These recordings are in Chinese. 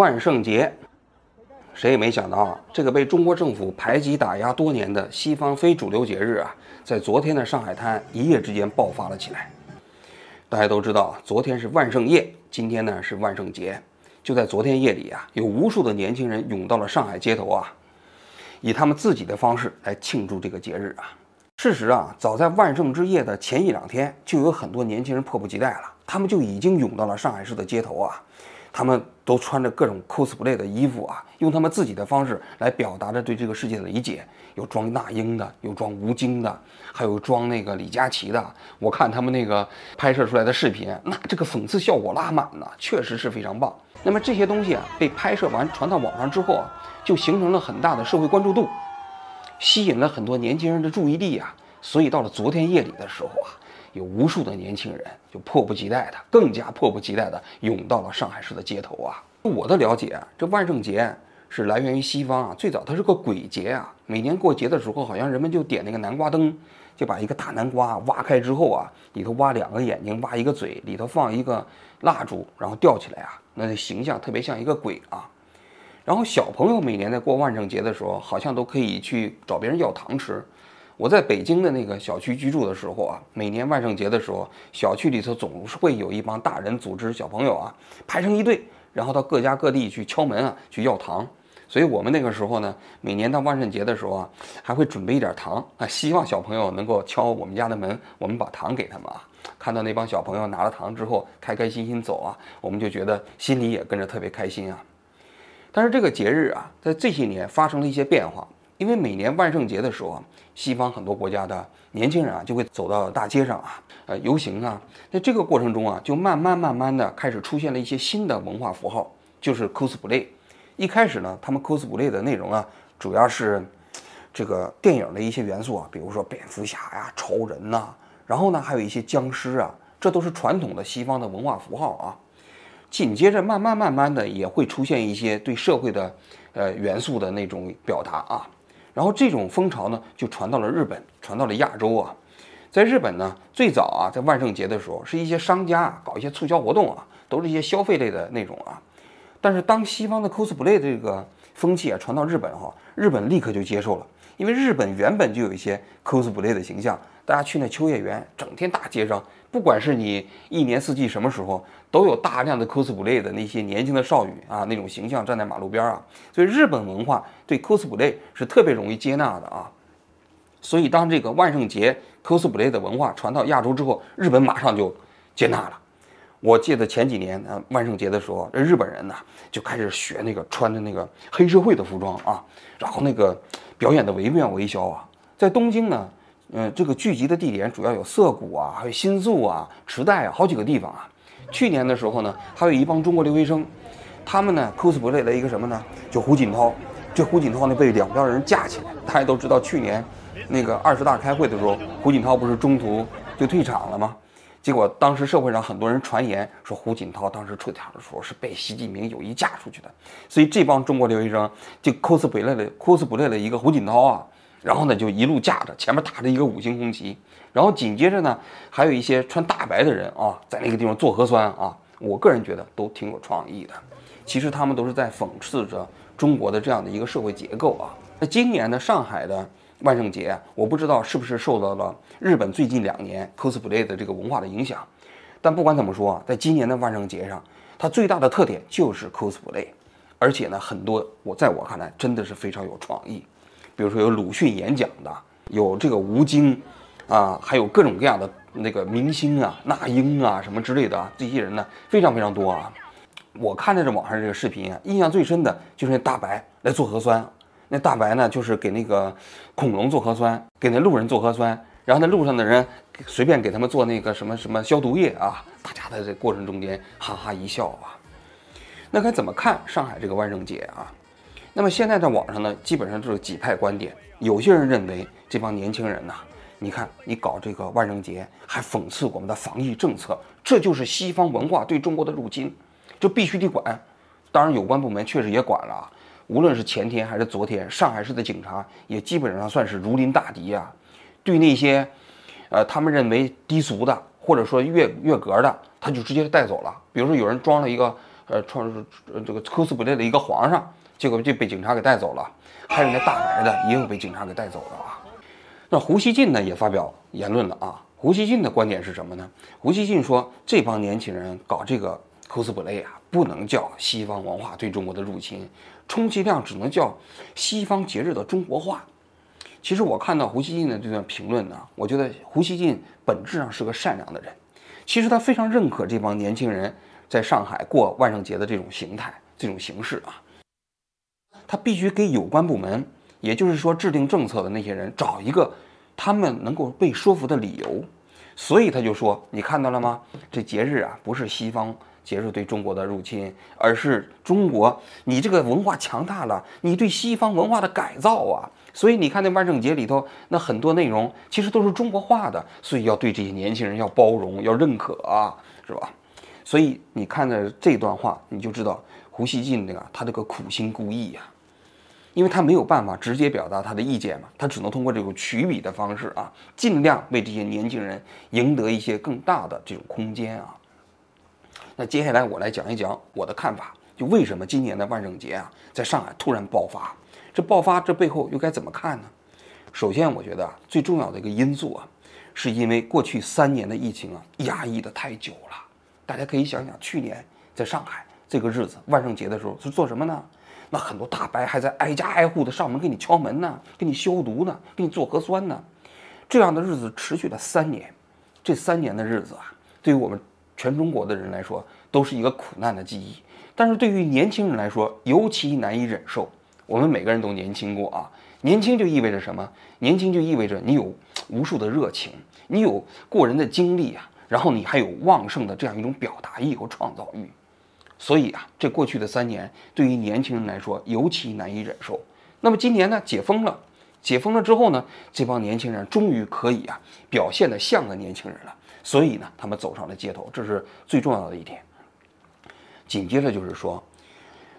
万圣节，谁也没想到啊，这个被中国政府排挤打压多年的西方非主流节日啊，在昨天的上海滩一夜之间爆发了起来。大家都知道，昨天是万圣夜，今天呢是万圣节。就在昨天夜里啊，有无数的年轻人涌到了上海街头啊，以他们自己的方式来庆祝这个节日啊。事实啊，早在万圣之夜的前一两天，就有很多年轻人迫不及待了，他们就已经涌到了上海市的街头啊。他们都穿着各种 cosplay 的衣服啊，用他们自己的方式来表达着对这个世界的理解。有装那英的，有装吴京的，还有装那个李佳琦的。我看他们那个拍摄出来的视频，那这个讽刺效果拉满了，确实是非常棒。那么这些东西啊，被拍摄完传到网上之后啊，就形成了很大的社会关注度，吸引了很多年轻人的注意力啊。所以到了昨天夜里的时候啊。有无数的年轻人就迫不及待的，更加迫不及待的涌到了上海市的街头啊！我的了解，这万圣节是来源于西方啊，最早它是个鬼节啊。每年过节的时候，好像人们就点那个南瓜灯，就把一个大南瓜挖开之后啊，里头挖两个眼睛，挖一个嘴，里头放一个蜡烛，然后吊起来啊，那形象特别像一个鬼啊。然后小朋友每年在过万圣节的时候，好像都可以去找别人要糖吃。我在北京的那个小区居住的时候啊，每年万圣节的时候，小区里头总是会有一帮大人组织小朋友啊排成一队，然后到各家各地去敲门啊去要糖。所以我们那个时候呢，每年到万圣节的时候啊，还会准备一点糖啊，希望小朋友能够敲我们家的门，我们把糖给他们啊。看到那帮小朋友拿了糖之后开开心心走啊，我们就觉得心里也跟着特别开心啊。但是这个节日啊，在这些年发生了一些变化。因为每年万圣节的时候啊，西方很多国家的年轻人啊就会走到大街上啊，呃游行啊。在这个过程中啊，就慢慢慢慢的开始出现了一些新的文化符号，就是 cosplay。一开始呢，他们 cosplay 的内容啊，主要是这个电影的一些元素啊，比如说蝙蝠侠呀、超人呐，然后呢还有一些僵尸啊，这都是传统的西方的文化符号啊。紧接着，慢慢慢慢的也会出现一些对社会的呃元素的那种表达啊。然后这种风潮呢，就传到了日本，传到了亚洲啊。在日本呢，最早啊，在万圣节的时候，是一些商家搞一些促销活动啊，都是一些消费类的那种啊。但是当西方的 cosplay 这个风气啊传到日本哈，日本立刻就接受了，因为日本原本就有一些 cosplay 的形象。大家去那秋叶原，整天大街上，不管是你一年四季什么时候，都有大量的 cosplay 的那些年轻的少女啊，那种形象站在马路边啊。所以日本文化对 cosplay 是特别容易接纳的啊。所以当这个万圣节 cosplay 的文化传到亚洲之后，日本马上就接纳了。我记得前几年啊，万圣节的时候，这日本人呢就开始学那个穿着那个黑社会的服装啊，然后那个表演的惟妙惟肖啊。在东京呢。嗯，这个聚集的地点主要有涩谷啊，还有新宿啊、池袋啊，好几个地方啊。去年的时候呢，还有一帮中国留学生，他们呢 cosplay 了一个什么呢？就胡锦涛。这胡锦涛呢被两边人架起来。大家都知道，去年那个二十大开会的时候，胡锦涛不是中途就退场了吗？结果当时社会上很多人传言说，胡锦涛当时出场的时候是被习近平有意架出去的。所以这帮中国留学生就 cosplay 了 cosplay 了一个胡锦涛啊。然后呢，就一路架着，前面打着一个五星红旗，然后紧接着呢，还有一些穿大白的人啊，在那个地方做核酸啊。我个人觉得都挺有创意的。其实他们都是在讽刺着中国的这样的一个社会结构啊。那今年的上海的万圣节，我不知道是不是受到了日本最近两年 cosplay 的这个文化的影响，但不管怎么说啊，在今年的万圣节上，它最大的特点就是 cosplay，而且呢，很多我在我看来真的是非常有创意。比如说有鲁迅演讲的，有这个吴京，啊，还有各种各样的那个明星啊，那英啊什么之类的啊，这些人呢非常非常多啊。我看着这网上这个视频啊，印象最深的就是那大白来做核酸。那大白呢，就是给那个恐龙做核酸，给那路人做核酸，然后那路上的人随便给他们做那个什么什么消毒液啊，大家在这过程中间哈哈一笑啊。那该怎么看上海这个万圣节啊？那么现在在网上呢，基本上就是几派观点。有些人认为这帮年轻人呐，你看你搞这个万圣节，还讽刺我们的防疫政策，这就是西方文化对中国的入侵，这必须得管。当然，有关部门确实也管了。无论是前天还是昨天，上海市的警察也基本上算是如临大敌啊，对那些，呃，他们认为低俗的或者说越越格的，他就直接带走了。比如说有人装了一个。呃穿这个 cosplay 的一个皇上，结果就被警察给带走了。还有那大白的也有被警察给带走的啊。那胡锡进呢也发表言论了啊。胡锡进的观点是什么呢？胡锡进说，这帮年轻人搞这个 cosplay 啊，不能叫西方文化对中国的入侵，充其量只能叫西方节日的中国化。其实我看到胡锡进的这段评论呢，我觉得胡锡进本质上是个善良的人。其实他非常认可这帮年轻人在上海过万圣节的这种形态、这种形式啊。他必须给有关部门，也就是说制定政策的那些人找一个他们能够被说服的理由。所以他就说：“你看到了吗？这节日啊，不是西方节日对中国的入侵，而是中国你这个文化强大了，你对西方文化的改造啊。”所以你看，那万圣节里头那很多内容其实都是中国化的，所以要对这些年轻人要包容、要认可啊，是吧？所以你看着这段话，你就知道胡锡进那个他这个苦心孤诣呀，因为他没有办法直接表达他的意见嘛，他只能通过这种取笔的方式啊，尽量为这些年轻人赢得一些更大的这种空间啊。那接下来我来讲一讲我的看法，就为什么今年的万圣节啊，在上海突然爆发。这爆发这背后又该怎么看呢？首先，我觉得最重要的一个因素啊，是因为过去三年的疫情啊压抑的太久了。大家可以想想，去年在上海这个日子万圣节的时候是做什么呢？那很多大白还在挨家挨户的上门给你敲门呢，给你消毒呢，给你做核酸呢。这样的日子持续了三年，这三年的日子啊，对于我们全中国的人来说都是一个苦难的记忆。但是对于年轻人来说，尤其难以忍受。我们每个人都年轻过啊，年轻就意味着什么？年轻就意味着你有无数的热情，你有过人的经历啊，然后你还有旺盛的这样一种表达欲和创造欲。所以啊，这过去的三年对于年轻人来说尤其难以忍受。那么今年呢，解封了，解封了之后呢，这帮年轻人终于可以啊表现的像个年轻人了。所以呢，他们走上了街头，这是最重要的一点。紧接着就是说，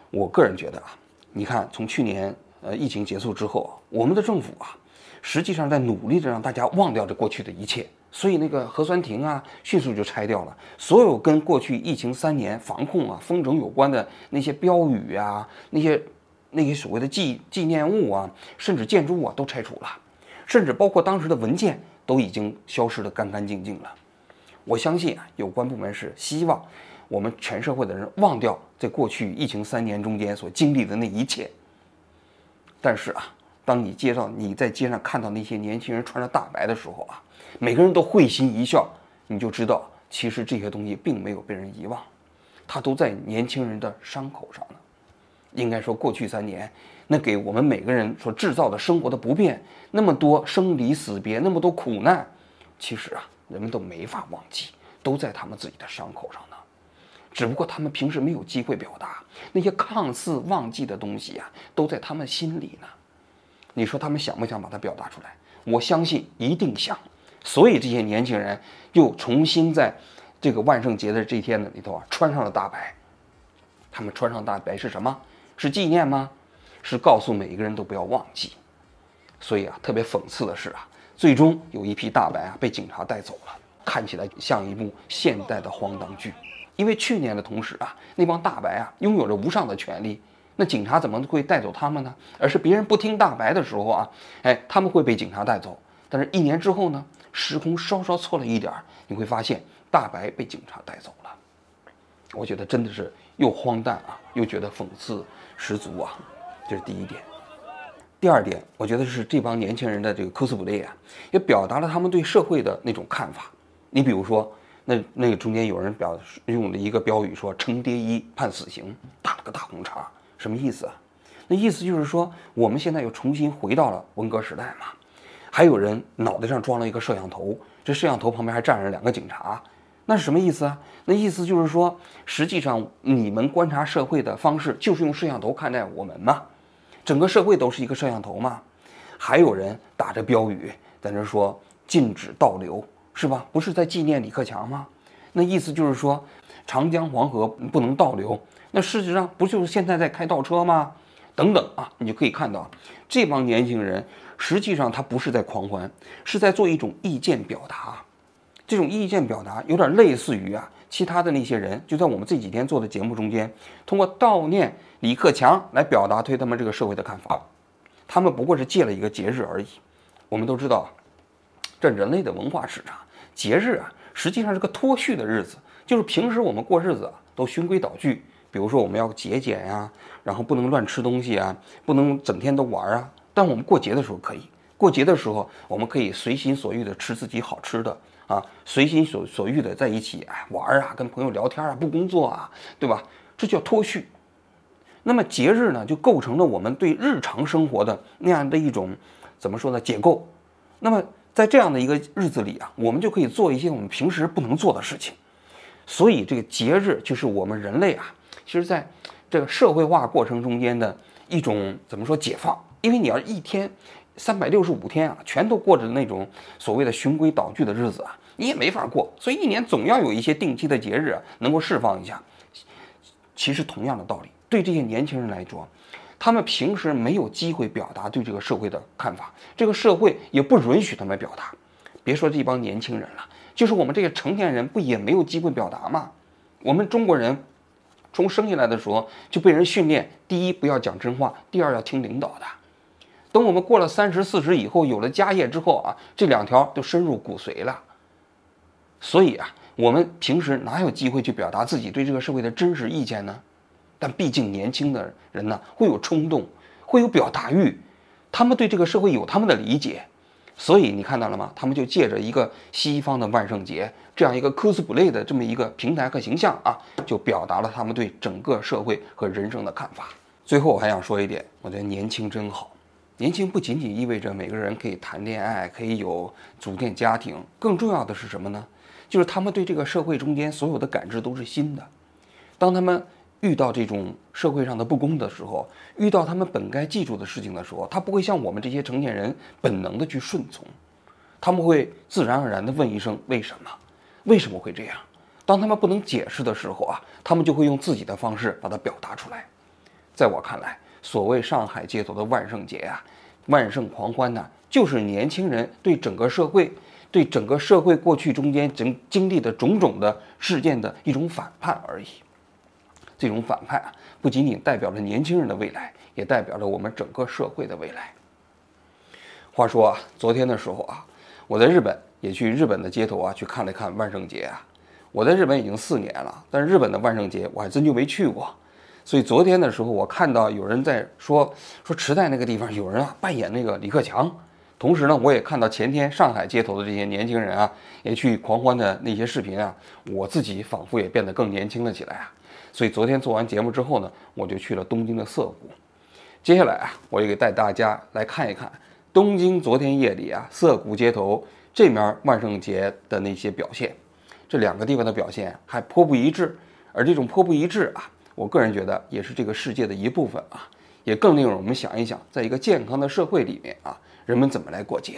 我个人觉得啊。你看，从去年呃疫情结束之后，我们的政府啊，实际上在努力的让大家忘掉这过去的一切。所以那个核酸亭啊，迅速就拆掉了。所有跟过去疫情三年防控啊、封城有关的那些标语啊、那些那些所谓的纪纪念物啊，甚至建筑物啊，都拆除了。甚至包括当时的文件都已经消失的干干净净了。我相信啊，有关部门是希望。我们全社会的人忘掉在过去疫情三年中间所经历的那一切。但是啊，当你介绍你在街上看到那些年轻人穿着大白的时候啊，每个人都会心一笑，你就知道其实这些东西并没有被人遗忘，它都在年轻人的伤口上呢。应该说，过去三年那给我们每个人所制造的生活的不便，那么多生离死别，那么多苦难，其实啊，人们都没法忘记，都在他们自己的伤口上呢。只不过他们平时没有机会表达，那些看似忘记的东西啊，都在他们心里呢。你说他们想不想把它表达出来？我相信一定想。所以这些年轻人又重新在这个万圣节的这一天里头啊，穿上了大白。他们穿上大白是什么？是纪念吗？是告诉每一个人都不要忘记。所以啊，特别讽刺的是啊，最终有一批大白啊被警察带走了，看起来像一部现代的荒唐剧。因为去年的同时啊，那帮大白啊拥有着无上的权利，那警察怎么会带走他们呢？而是别人不听大白的时候啊，哎，他们会被警察带走。但是，一年之后呢，时空稍稍错了一点，你会发现大白被警察带走了。我觉得真的是又荒诞啊，又觉得讽刺十足啊。这是第一点。第二点，我觉得是这帮年轻人的这个 cosplay 啊，也表达了他们对社会的那种看法。你比如说。那那个中间有人表用了一个标语说“程蝶衣判死刑”，打了个大红叉，什么意思啊？那意思就是说我们现在又重新回到了文革时代嘛。还有人脑袋上装了一个摄像头，这摄像头旁边还站着两个警察，那是什么意思啊？那意思就是说，实际上你们观察社会的方式就是用摄像头看待我们嘛，整个社会都是一个摄像头嘛。还有人打着标语在那说“禁止倒流”。是吧？不是在纪念李克强吗？那意思就是说，长江黄河不能倒流。那事实上不就是现在在开倒车吗？等等啊，你就可以看到，这帮年轻人实际上他不是在狂欢，是在做一种意见表达。这种意见表达有点类似于啊，其他的那些人，就在我们这几天做的节目中间，通过悼念李克强来表达对他们这个社会的看法。他们不过是借了一个节日而已。我们都知道，这人类的文化史上，节日啊，实际上是个脱序的日子，就是平时我们过日子啊，都循规蹈矩。比如说我们要节俭呀，然后不能乱吃东西啊，不能整天都玩啊。但我们过节的时候可以，过节的时候我们可以随心所欲的吃自己好吃的啊，随心所所欲的在一起哎玩啊，跟朋友聊天啊，不工作啊，对吧？这叫脱序。那么节日呢，就构成了我们对日常生活的那样的一种怎么说呢？解构。那么在这样的一个日子里啊，我们就可以做一些我们平时不能做的事情。所以这个节日就是我们人类啊。其实，在这个社会化过程中间的一种怎么说解放？因为你要一天三百六十五天啊，全都过着那种所谓的循规蹈矩的日子啊，你也没法过。所以一年总要有一些定期的节日啊，能够释放一下。其实同样的道理，对这些年轻人来说，他们平时没有机会表达对这个社会的看法，这个社会也不允许他们表达。别说这帮年轻人了，就是我们这些成年人，不也没有机会表达吗？我们中国人。从生下来的时候就被人训练：第一，不要讲真话；第二，要听领导的。等我们过了三十四十以后，有了家业之后啊，这两条都深入骨髓了。所以啊，我们平时哪有机会去表达自己对这个社会的真实意见呢？但毕竟年轻的人呢，会有冲动，会有表达欲，他们对这个社会有他们的理解。所以你看到了吗？他们就借着一个西方的万圣节这样一个 cosplay 的这么一个平台和形象啊，就表达了他们对整个社会和人生的看法。最后我还想说一点，我觉得年轻真好。年轻不仅仅意味着每个人可以谈恋爱，可以有组建家庭，更重要的是什么呢？就是他们对这个社会中间所有的感知都是新的。当他们遇到这种社会上的不公的时候，遇到他们本该记住的事情的时候，他不会像我们这些成年人本能的去顺从，他们会自然而然的问一声为什么？为什么会这样？当他们不能解释的时候啊，他们就会用自己的方式把它表达出来。在我看来，所谓上海街头的万圣节啊，万圣狂欢呢，就是年轻人对整个社会、对整个社会过去中间经经历的种种的事件的一种反叛而已。这种反派啊，不仅仅代表着年轻人的未来，也代表着我们整个社会的未来。话说啊，昨天的时候啊，我在日本也去日本的街头啊去看了看万圣节啊。我在日本已经四年了，但是日本的万圣节我还真就没去过。所以昨天的时候，我看到有人在说说池袋那个地方有人啊扮演那个李克强，同时呢，我也看到前天上海街头的这些年轻人啊也去狂欢的那些视频啊，我自己仿佛也变得更年轻了起来啊。所以昨天做完节目之后呢，我就去了东京的涩谷。接下来啊，我也给带大家来看一看东京昨天夜里啊涩谷街头这面万圣节的那些表现。这两个地方的表现还颇不一致，而这种颇不一致啊，我个人觉得也是这个世界的一部分啊，也更令我们想一想，在一个健康的社会里面啊，人们怎么来过节。